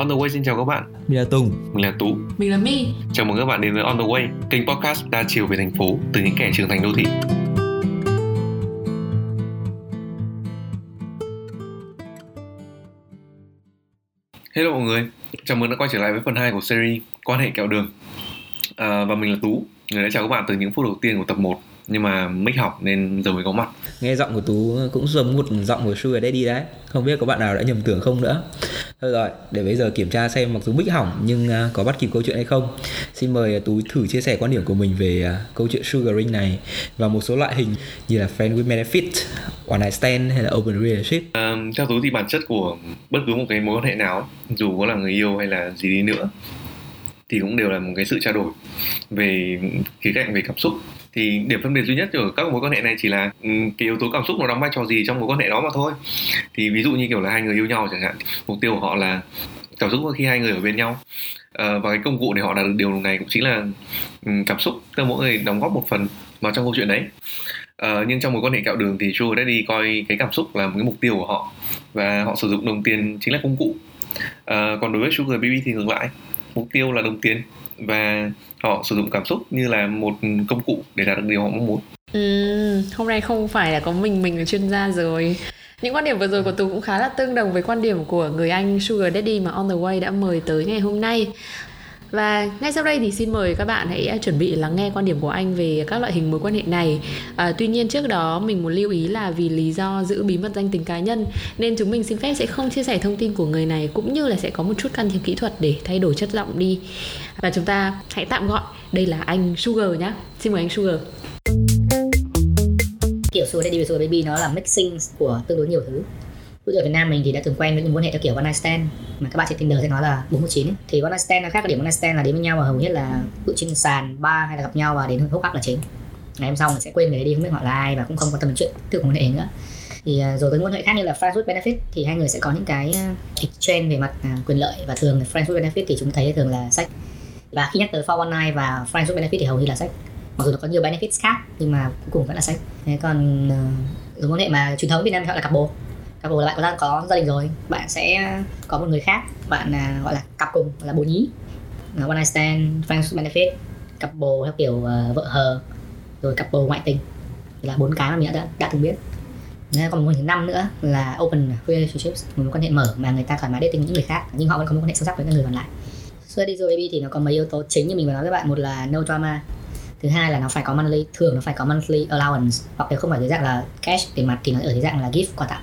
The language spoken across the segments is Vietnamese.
On the Way xin chào các bạn. Mình là Tùng. Mình là Tú. Mình là My. Chào mừng các bạn đến với On the Way, kênh podcast đa chiều về thành phố từ những kẻ trưởng thành đô thị. Hello mọi người, chào mừng đã quay trở lại với phần 2 của series Quan hệ kẹo đường. À, và mình là Tú, người đã chào các bạn từ những phút đầu tiên của tập 1 nhưng mà mic học nên giờ mới có mặt. Nghe giọng của tú cũng giống một giọng của sugar daddy đấy. Không biết có bạn nào đã nhầm tưởng không nữa. Thôi rồi để bây giờ kiểm tra xem mặc dù mic hỏng nhưng à, có bắt kịp câu chuyện hay không. Xin mời tú thử chia sẻ quan điểm của mình về à, câu chuyện sugaring này và một số loại hình như là friend with benefit one night stand hay là open relationship. À, theo tú thì bản chất của bất cứ một cái mối quan hệ nào dù có là người yêu hay là gì đi nữa thì cũng đều là một cái sự trao đổi về khía cạnh về cảm xúc thì điểm phân biệt duy nhất ở các mối quan hệ này chỉ là ừ, cái yếu tố cảm xúc nó đóng vai trò gì trong mối quan hệ đó mà thôi. Thì ví dụ như kiểu là hai người yêu nhau chẳng hạn mục tiêu của họ là cảm xúc khi hai người ở bên nhau. À, và cái công cụ để họ đạt được điều này cũng chính là ừ, cảm xúc tức mỗi người đóng góp một phần vào trong câu chuyện đấy. Uh, nhưng trong mối quan hệ kẹo đường thì Sugar Daddy coi cái cảm xúc là một cái mục tiêu của họ và họ sử dụng đồng tiền chính là công cụ. Uh, còn đối với Sugar Baby thì ngược lại mục tiêu là đồng tiền và họ sử dụng cảm xúc như là một công cụ để đạt được điều họ mong muốn. Ừ, hôm nay không phải là có mình mình là chuyên gia rồi. Những quan điểm vừa rồi của tú cũng khá là tương đồng với quan điểm của người anh Sugar Daddy mà On The Way đã mời tới ngày hôm nay và ngay sau đây thì xin mời các bạn hãy chuẩn bị lắng nghe quan điểm của anh về các loại hình mối quan hệ này. À, tuy nhiên trước đó mình muốn lưu ý là vì lý do giữ bí mật danh tính cá nhân nên chúng mình xin phép sẽ không chia sẻ thông tin của người này cũng như là sẽ có một chút can thiệp kỹ thuật để thay đổi chất giọng đi. Và chúng ta hãy tạm gọi đây là anh Sugar nhé. Xin mời anh Sugar kiểu Sugar Daddy và Sugar Baby nó là mixing của tương đối nhiều thứ ví dụ Việt Nam mình thì đã từng quen với những mối quan hệ theo kiểu one night stand mà các bạn trên Tinder sẽ nói là 49 ấy. thì one night stand nó khác điểm one night stand là đến với nhau và hầu hết là tự trên sàn bar hay là gặp nhau và đến hút hấp là chính. Ngày hôm sau mình sẽ quên người đi không biết họ là ai và cũng không quan tâm đến chuyện tự mối quan hệ nữa. Thì à, rồi với mối quan hệ khác như là friends with benefit thì hai người sẽ có những cái uh, exchange về mặt à, quyền lợi và thường friends with benefit thì chúng thấy thường là sách. Và khi nhắc tới for one night và friends with benefit thì hầu như là sách. Mặc dù nó có nhiều benefits khác nhưng mà cuối cùng vẫn là sách. Thế còn uh, mối quan hệ mà truyền thống Việt Nam gọi là cặp bồ cặp bồ là bạn có có gia đình rồi. Bạn sẽ có một người khác. Bạn à, gọi là cặp cùng gọi là bồ nhí. Uh, one night stand friends benefit. Cặp bồ theo kiểu uh, vợ hờ. Rồi cặp bồ ngoại tình. Là bốn cái mà mình đã đã từng biết. Nên còn một thứ năm nữa là open relationships. Một mối quan hệ mở mà người ta thoải mái dating những người khác nhưng họ vẫn có mối quan hệ sâu sắc với những người còn lại. So đi rồi baby thì nó có mấy yếu tố chính như mình vừa nói với bạn. Một là no drama. Thứ hai là nó phải có monthly thường nó phải có monthly allowance. Hoặc nếu không phải dưới dạng là cash tiền mặt thì nó ở dưới dạng là gift quà tặng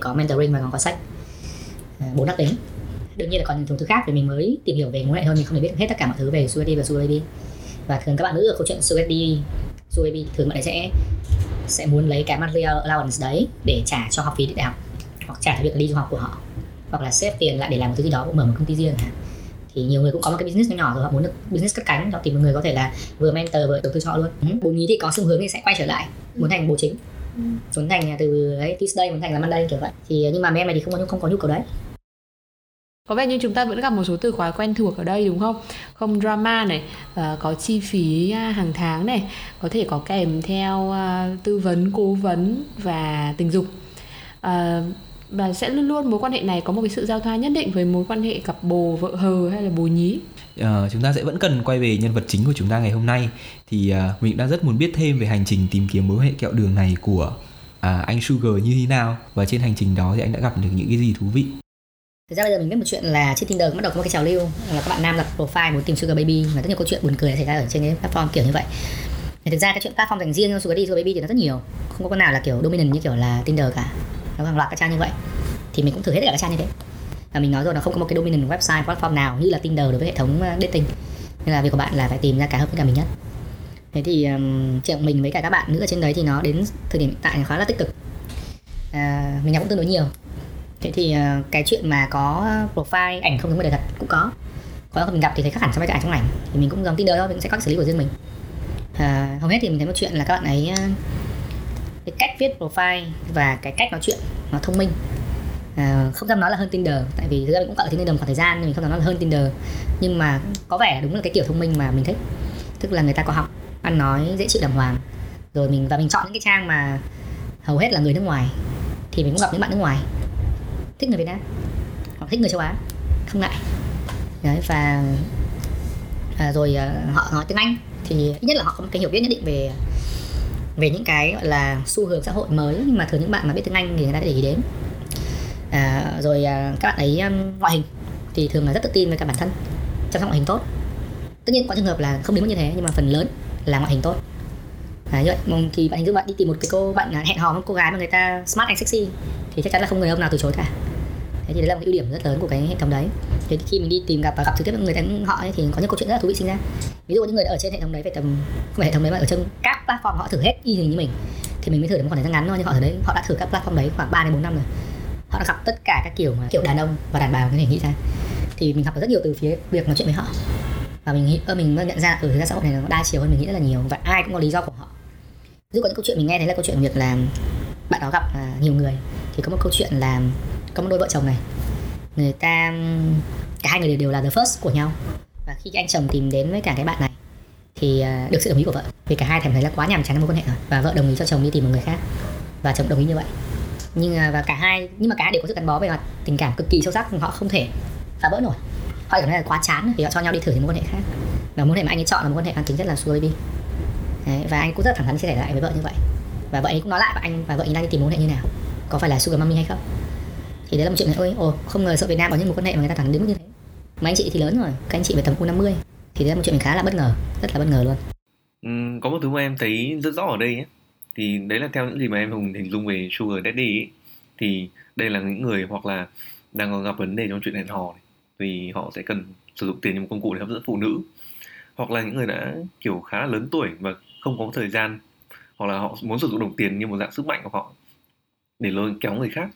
có mentoring và còn có sách. À, Bốn đặc tính đương nhiên là còn những thứ khác thì mình mới tìm hiểu về mối ngữ hơn mình không thể biết hết tất cả mọi thứ về Sugar Daddy và Sugar Baby và thường các bạn nữ ở câu chuyện Sugar Daddy Sugar Baby thường bạn ấy sẽ sẽ muốn lấy cái monthly allowance đấy để trả cho học phí đại học, hoặc trả cho việc đi du học của họ, hoặc là xếp tiền lại để làm một thứ gì đó mở một công ty riêng thì nhiều người cũng có một cái business nhỏ rồi họ muốn được business cất cánh, họ tìm một người có thể là vừa mentor vừa đầu tư cho họ luôn. Ừ. bố nhí thì có xu hướng thì sẽ quay trở lại, muốn thành bố chính muốn thành từ ấy Tuesday muốn thành là Monday kiểu vậy. Thì nhưng mà mấy em này thì không có không có nhu cầu đấy. Có vẻ như chúng ta vẫn gặp một số từ khóa quen thuộc ở đây đúng không? Không drama này uh, có chi phí à, hàng tháng này có thể có kèm theo uh, tư vấn cố vấn và tình dục. Uh, và sẽ luôn luôn mối quan hệ này có một cái sự giao thoa nhất định với mối quan hệ cặp bồ vợ hờ hay là bồ nhí uh, chúng ta sẽ vẫn cần quay về nhân vật chính của chúng ta ngày hôm nay thì uh, mình đang rất muốn biết thêm về hành trình tìm kiếm mối hệ kẹo đường này của uh, anh Sugar như thế nào và trên hành trình đó thì anh đã gặp được những cái gì thú vị Thực ra bây giờ mình biết một chuyện là trên Tinder bắt đầu có một cái trào lưu là các bạn nam lập profile muốn tìm Sugar Baby và rất nhiều câu chuyện buồn cười xảy ra ở trên cái platform kiểu như vậy. Thì thực ra cái chuyện platform dành riêng cho Sugar Daddy, Sugar Baby thì nó rất nhiều. Không có con nào là kiểu dominant như kiểu là Tinder cả. Nó hàng loạt các trang như vậy. Thì mình cũng thử hết tất cả các trang như thế và mình nói rồi nó không có một cái dominant website platform nào như là Tinder đối với hệ thống ờ, dating. Nên là việc của bạn là phải tìm ra cái hợp với cả mình nhất. Thế thì um, chuyện mình với cả các bạn nữ ở trên đấy thì nó đến thời điểm hiện tại khá là tích cực. À, mình nhắn cũng tương đối nhiều. Thế thì uh, cái chuyện mà có profile ảnh không giống với đời thật cũng có. Có mình gặp thì thấy khác hẳn so với cái ảnh trong ảnh. Thì mình cũng giống Tinder thôi mình sẽ có xử lý của riêng mình. À, hầu hết thì mình thấy một chuyện là các bạn ấy cái cách viết profile và cái cách nói chuyện nó thông minh à, không dám nói là hơn Tinder tại vì thực ra mình cũng cỡ Tinder một khoảng thời gian nên mình không dám nói là hơn Tinder. Nhưng mà có vẻ đúng là cái kiểu thông minh mà mình thích. Tức là người ta có học ăn nói dễ chịu đàng hoàng. Rồi mình và mình chọn những cái trang mà hầu hết là người nước ngoài thì mình cũng gặp những bạn nước ngoài. Thích người Việt Nam hoặc thích người châu Á không ngại. Đấy và à, rồi à, họ nói tiếng Anh thì ít nhất là họ có một cái hiểu biết nhất định về về những cái gọi là xu hướng xã hội mới. Nhưng mà thường những bạn mà biết tiếng Anh thì người ta để ý đến à, rồi à, các bạn ấy um, ngoại hình thì thường là rất tự tin với cả bản thân chăm sóc ngoại hình tốt. Tất nhiên có trường hợp là không đến mức như thế nhưng mà phần lớn là ngoại hình tốt. À, như vậy ừ, thì bạn hình dung bạn đi tìm một cái cô bạn à, hẹn hò với cô gái mà người ta smart and sexy thì chắc chắn là không người ông nào từ chối cả. Thế thì đấy là một ưu điểm rất lớn của cái hệ thống đấy. Thì khi mình đi tìm gặp và gặp trực tiếp người đánh họ ấy, thì có những câu chuyện rất là thú vị sinh ra. Ví dụ những người ở trên hệ thống đấy về tầm không phải hệ thống đấy mà ở trên các platform họ thử hết y hình như mình thì mình mới thử được một khoảng thời gian ngắn thôi nhưng họ thử đấy họ đã thử các platform đấy khoảng 3 đến 4 năm rồi họ đã gặp tất cả các kiểu mà kiểu đàn ông và đàn bà có thể nghĩ ra. Thì mình học được rất nhiều từ phía việc nói chuyện với họ. Và mình nghĩ mình nhận ra ở thời gian xã hội này nó đa chiều hơn mình nghĩ rất là nhiều và ai cũng có lý do của họ. Ví dụ có những câu chuyện mình nghe thấy là câu chuyện việc là bạn đó gặp à, nhiều người thì có một câu chuyện là có một đôi vợ chồng này người ta cả hai người đều, đều là the first của nhau. Và khi anh chồng tìm đến với cả cái bạn này thì uh, được sự đồng ý của vợ. Vì cả hai thèm thấy là quá nhàm chán mối quan hệ rồi. Và vợ đồng ý cho chồng đi tìm một người khác. Và chồng đồng ý như vậy nhưng à, và cả hai nhưng mà cả hai đều có sự gắn bó về mặt tình cảm cực kỳ sâu sắc họ không thể phá vỡ nổi. Họ cảm thấy là quá chán thì họ cho nhau đi thử những mối quan hệ khác. Và mối quan hệ mà anh ấy chọn là mối quan hệ mang tính chất là sugar baby. Đấy, và anh cũng rất thẳng thắn chia sẻ lại với vợ như vậy. Và vợ ấy cũng nói lại với anh và vợ ấy đang đi tìm mối quan hệ như nào. Có phải là sugar mommy hay không? Thì đấy là một chuyện này ôi ồ không ngờ sợ Việt Nam có những mối quan hệ mà người ta thẳng đến mức như thế. Mà anh chị thì lớn rồi các anh chị về tầm u 50 thì đấy là một chuyện mình khá là bất ngờ rất là bất ngờ luôn. Ừ, có một thứ mà em thấy rất rõ ở đây ấy, thì đấy là theo những gì mà em hùng hình dung về sugar daddy ấy, thì đây là những người hoặc là đang còn gặp vấn đề trong chuyện hẹn hò này, thì họ sẽ cần sử dụng tiền như một công cụ để hấp dẫn phụ nữ. Hoặc là những người đã kiểu khá là lớn tuổi và không có thời gian hoặc là họ muốn sử dụng đồng tiền như một dạng sức mạnh của họ để lôi kéo người khác.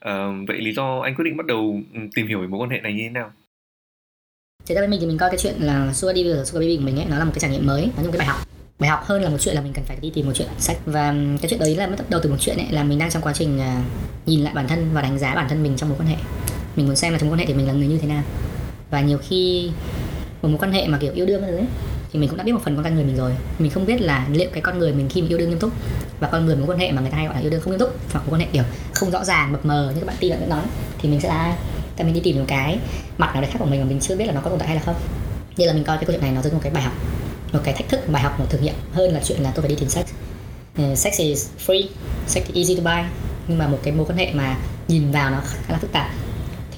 À, vậy lý do anh quyết định bắt đầu ừ, tìm hiểu về mối quan hệ này như thế nào? Thế ra bên mình thì mình coi cái chuyện là Sugar Daddy và Sugar Baby của mình ấy nó là một cái trải nghiệm mới, nó như một cái bài học bài học hơn là một chuyện là mình cần phải đi tìm một chuyện sách. Và cái chuyện đấy là bắt đầu từ một chuyện ấy, là mình đang trong quá trình à, nhìn lại bản thân và đánh giá bản thân mình trong mối quan hệ. Mình muốn xem là trong mối quan hệ thì mình là người như thế nào. Và nhiều khi một mối quan hệ mà, kiểu, yêu đương ấy, thì mình cũng đã biết một phần con con người mình rồi. Mình không biết là liệu cái con người mình khi mình yêu đương nghiêm túc và con người mối quan hệ mà người ta hay gọi là yêu đương không nghiêm túc hoặc mối quan hệ, kiểu, không rõ ràng, mập mờ như các bạn tin bạn nói, thì mình sẽ là ai tại mình đi tìm một cái mặt nào đấy khác của mình mà mình chưa biết là nó có tồn tại hay là không. Như là mình coi cái câu chuyện này nó giống một cái bài học một cái thách thức bài học một thử nghiệm hơn là chuyện là tôi phải đi tìm sách. Sách ừ, sex is free, sex is easy to buy. Nhưng mà một cái mối quan hệ mà nhìn vào nó khá là phức tạp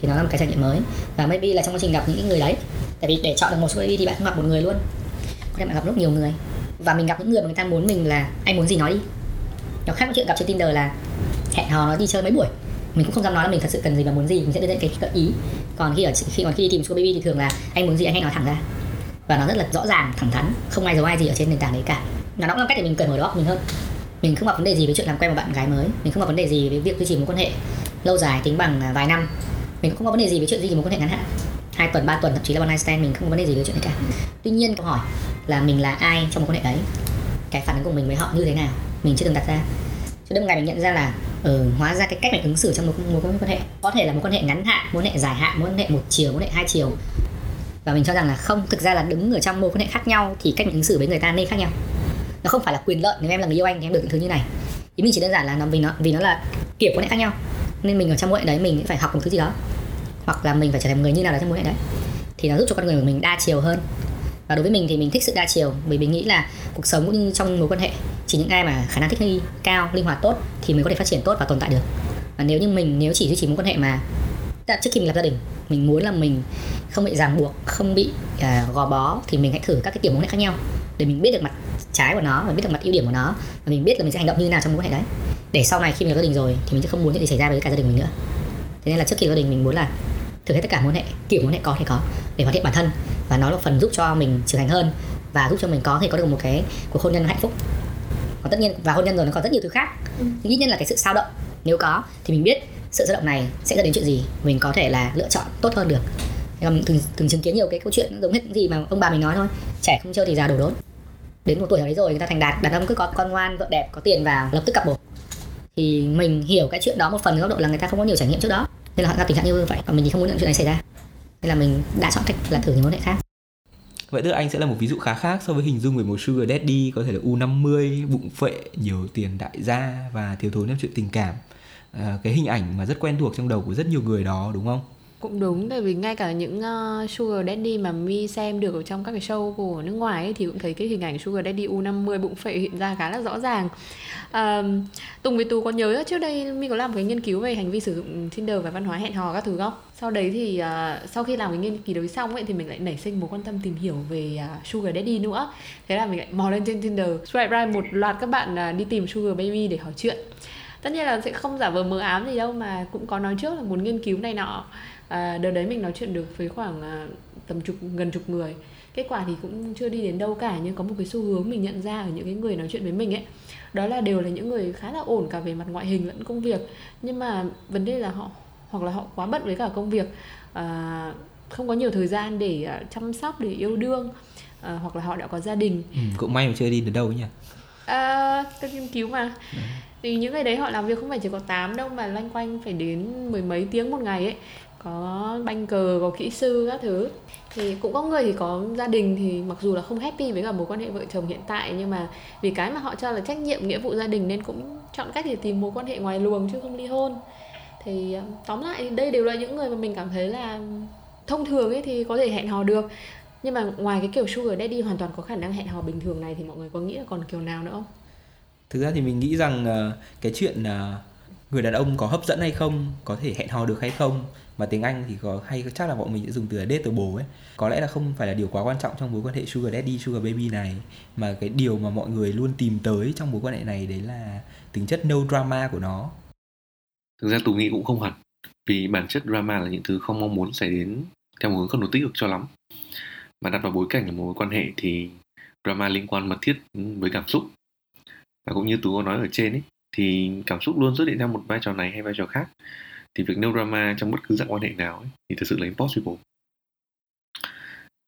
thì nó là một cái trải nghiệm mới. Và maybe là trong quá trình gặp những người đấy, tại vì để chọn được một số thì bạn không gặp một người luôn. Có thể bạn gặp rất nhiều người. Và mình gặp những người mà người ta muốn mình là, anh muốn gì nói đi. Nó khác với chuyện gặp trên tinder là hẹn hò nó đi chơi mấy buổi. Mình cũng không dám nói là mình thật sự cần gì và muốn gì, mình sẽ đưa ra cái gợi ý. Còn khi ở, khi còn khi đi tìm sugar baby thì thường là, anh muốn gì anh hãy nói thẳng ra và nó rất là rõ ràng thẳng thắn. Không ai giấu ai gì ở trên nền tảng đấy cả. Nó cũng là cách để mình cởi mở đầu óc mình hơn. Mình không gặp vấn đề gì với chuyện làm quen một bạn gái mới. Mình không gặp vấn đề gì với việc duy trì mối quan hệ lâu dài tính bằng à, vài năm. Mình cũng không có vấn đề gì với chuyện duy trì mối quan hệ ngắn hạn. Hai tuần ba tuần thậm chí là one night stand mình không có vấn đề gì với chuyện đấy cả. Tuy nhiên câu hỏi là mình là ai trong mối quan hệ đấy cái phản ứng của mình với họ như thế nào? Mình chưa từng đặt ra. Cho đến một ngày mình nhận ra là ừ, hóa ra cái cách mình ứng xử trong một mối quan hệ có thể là một quan hệ ngắn hạn mối quan hệ dài hạn mối quan hệ một chiều mối quan hệ hai chiều và mình cho rằng là không, thực ra là đứng ở trong mối quan hệ khác nhau thì cách mình ứng xử với người ta nên khác nhau. Nó không phải là quyền lợi, nếu em là người yêu anh thì em được những thứ như này. Ý mình chỉ đơn giản là nó, vì nó vì nó là kiểu quan hệ khác nhau. Nên mình ở trong mối quan hệ đấy mình phải học một thứ gì đó. Hoặc là mình phải trở thành một người như nào đó trong mối quan hệ đấy. Thì nó giúp cho con người của mình đa chiều hơn. Và đối với mình thì mình thích sự đa chiều, bởi vì nghĩ là cuộc sống cũng như trong mối quan hệ, chỉ những ai mà khả năng thích nghi cao, linh hoạt tốt thì mình có thể phát triển tốt và tồn tại được. Và nếu như mình, nếu chỉ duy trì mối quan hệ mà trước khi mình lập gia đình mình muốn là mình không bị ràng buộc không bị uh, gò bó thì mình hãy thử các cái kiểu mối quan hệ khác nhau để mình biết được mặt trái của nó và biết được mặt ưu điểm của nó và mình biết là mình sẽ hành động như thế nào trong mối quan hệ đấy. Để sau này khi mình lập gia đình rồi thì mình sẽ không muốn chuyện gì xảy ra với cả gia đình mình nữa. Thế nên là trước khi gia đình mình muốn là thử hết tất cả mối hệ kiểu mối hệ có thể có để hoàn thiện bản thân và nó là phần giúp cho mình trưởng thành hơn và giúp cho mình có thể có được một cái cuộc hôn nhân hạnh phúc. Còn tất nhiên và hôn nhân rồi nó còn rất nhiều thứ khác. Ừ. ít nhất là cái sự sao động nếu có thì mình biết sự dao động này sẽ dẫn đến chuyện gì? Mình có thể là lựa chọn tốt hơn được. Mình từng, từng chứng kiến nhiều cái câu chuyện giống hết những gì mà ông bà mình nói thôi. Trẻ không chơi thì già đổ đốn. Đến một tuổi nào đấy rồi người ta thành đạt đàn ông cứ có con ngoan vợ đẹp có tiền vào lập tức cặp bồ. Thì mình hiểu cái chuyện đó một phần góc độ là người ta không có nhiều trải nghiệm trước đó. Nên là họ gặp tình trạng như vậy còn mình thì không muốn chuyện này xảy ra. Nên là mình đã chọn cách là thử những mối hệ khác. Vậy tức anh sẽ là một ví dụ khá khác so với hình dung về một sugar daddy có thể là U50, bụng phệ, nhiều tiền đại gia và thiếu thốn trong chuyện tình cảm. Ờ, cái hình ảnh mà rất quen thuộc trong đầu của rất nhiều người đó đúng không? cũng đúng tại vì ngay cả những uh, sugar daddy mà mi xem được ở trong các cái show của nước ngoài ấy, thì cũng thấy cái hình ảnh sugar daddy u50 bụng phệ hiện ra khá là rõ ràng. Uh, tùng với tú có nhớ trước đây mi có làm cái nghiên cứu về hành vi sử dụng tinder và văn hóa hẹn hò các thứ không? Sau đấy thì uh, sau khi làm cái nghiên cứu đấy xong ấy thì mình lại nảy sinh một quan tâm tìm hiểu về uh, sugar daddy nữa. Thế là mình lại mò lên trên tinder swipe right một loạt các bạn uh, đi tìm sugar baby để hỏi chuyện tất nhiên là sẽ không giả vờ mờ ám gì đâu mà cũng có nói trước là một nghiên cứu này nọ. À, đợt đấy mình nói chuyện được với khoảng à, tầm chục gần chục người. Kết quả thì cũng chưa đi đến đâu cả nhưng có một cái xu hướng mình nhận ra ở những cái người nói chuyện với mình ấy. Đó là đều là những người khá là ổn cả về mặt ngoại hình lẫn công việc. Nhưng mà vấn đề là họ hoặc là họ quá bận với cả công việc à, không có nhiều thời gian để à, chăm sóc để yêu đương à, hoặc là họ đã có gia đình. Ừ, cũng may mà chưa đi đến đâu nhỉ? À, các nghiên cứu mà. Ừ thì những ngày đấy họ làm việc không phải chỉ có 8 đâu, mà loanh quanh phải đến mười mấy tiếng một ngày ấy. Có banh cờ, có kỹ sư các thứ. Thì cũng có người thì có gia đình thì mặc dù là không happy với cả mối quan hệ vợ chồng hiện tại, nhưng mà vì cái mà họ cho là trách nhiệm, nghĩa vụ gia đình nên cũng chọn cách để tìm mối quan hệ ngoài luồng chứ không ly hôn. Thì ờ, tóm lại, đây đều là những người mà mình cảm thấy là thông thường ấy thì có thể hẹn hò được. Nhưng mà ngoài cái kiểu sugar daddy hoàn toàn có khả năng hẹn hò bình thường này thì mọi người có nghĩ là còn kiểu nào nữa không? Thực ra thì mình nghĩ rằng uh, cái chuyện uh, người đàn ông có hấp dẫn hay không có thể hẹn hò được hay không mà tiếng Anh thì có hay chắc là bọn mình sẽ dùng từ là dateable ấy. Có lẽ là không phải là điều quá quan trọng trong mối quan hệ sugar daddy sugar baby này mà cái điều mà mọi người luôn tìm tới trong mối quan hệ này đấy là tính chất no drama của nó. Thực ra tôi nghĩ cũng không hẳn vì bản chất drama là những thứ không mong muốn xảy đến theo một hướng không được tích cực cho lắm. Mà đặt vào bối cảnh là một mối quan hệ thì drama liên quan mật thiết với cảm xúc và cũng như tú có nói ở trên ấy thì cảm xúc luôn xuất hiện theo một vai trò này hay vai trò khác. Thì việc nêu drama trong bất cứ dạng quan hệ nào ấy, thì thực sự là impossible.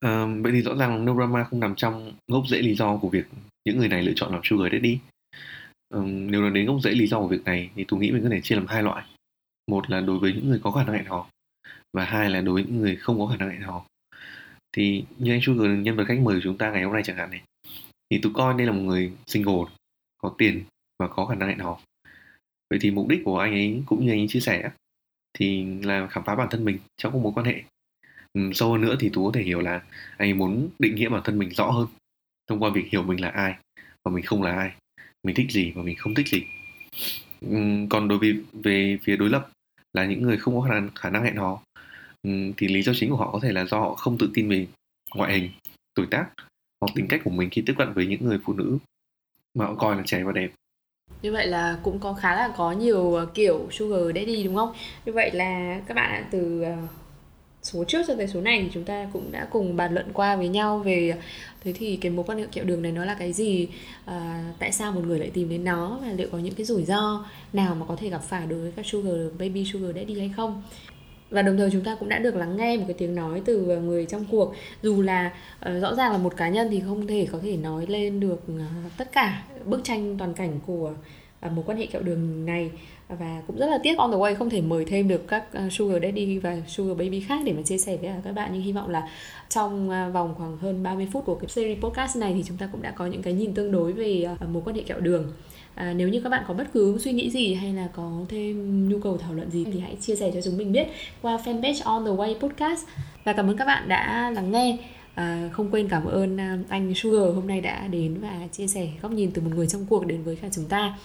À, vậy thì rõ ràng nêu drama không nằm trong gốc rễ lý do của việc những người này lựa chọn làm sugar daddy. À, nếu nói đến gốc rễ lý do của việc này thì tôi nghĩ mình có thể chia làm hai loại. Một là đối với những người có khả năng hẹn hò và hai là đối với những người không có khả năng hẹn hò. Thì như anh Sugar nhân vật khách mời của chúng ta ngày hôm nay chẳng hạn này thì tôi coi đây là một người single có tiền và có khả năng hẹn hò. Vậy thì mục đích của anh ấy cũng như anh ấy chia sẻ thì là khám phá bản thân mình trong các mối quan hệ. Ừ, sâu hơn nữa thì tú có thể hiểu là anh ấy muốn định nghĩa bản thân mình rõ hơn thông qua việc hiểu mình là ai và mình không là ai mình thích gì và mình không thích gì. Ừ, còn đối với về phía đối lập là những người không có khả năng, khả năng hẹn hò ừ, thì lý do chính của họ có thể là do họ không tự tin về ngoại hình tuổi tác hoặc tính cách của mình khi tiếp cận với những người phụ nữ mà họ coi là trẻ và đẹp. Như vậy là cũng có khá là có nhiều ờ, kiểu sugar daddy đúng không? Như vậy là các bạn ạ từ ờ, số trước cho tới số này thì chúng ta cũng đã cùng bàn luận qua với nhau về ờ, thế thì cái mối quan hệ kẹo đường này nó là cái gì à, tại sao một người lại tìm đến nó và liệu có những cái rủi ro nào mà có thể gặp phải đối với các sugar baby sugar daddy hay không? Và đồng thời chúng ta cũng đã được lắng nghe một cái tiếng nói từ người trong cuộc. Dù là uh, rõ ràng là một cá nhân thì không thể có thể nói lên được uh, tất cả bức tranh toàn cảnh của uh, mối quan hệ kẹo đường này. Và cũng rất là tiếc on the way không thể mời thêm được các sugar daddy và sugar baby khác để mà chia sẻ với các bạn. Nhưng hy vọng là trong vòng khoảng hơn 30 phút của cái series podcast này thì chúng ta cũng đã có những cái nhìn tương đối về mối quan hệ kẹo đường à, nếu như các bạn có bất cứ suy nghĩ gì hay là có thêm nhu cầu thảo luận gì thì hãy chia sẻ cho chúng mình biết qua fanpage on the way podcast và cảm ơn các bạn đã lắng nghe À, không quên cảm ơn à, anh Sugar hôm nay đã đến và chia sẻ góc nhìn từ một người trong cuộc đến với cả chúng ta.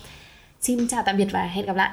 Xin chào tạm biệt và hẹn gặp lại.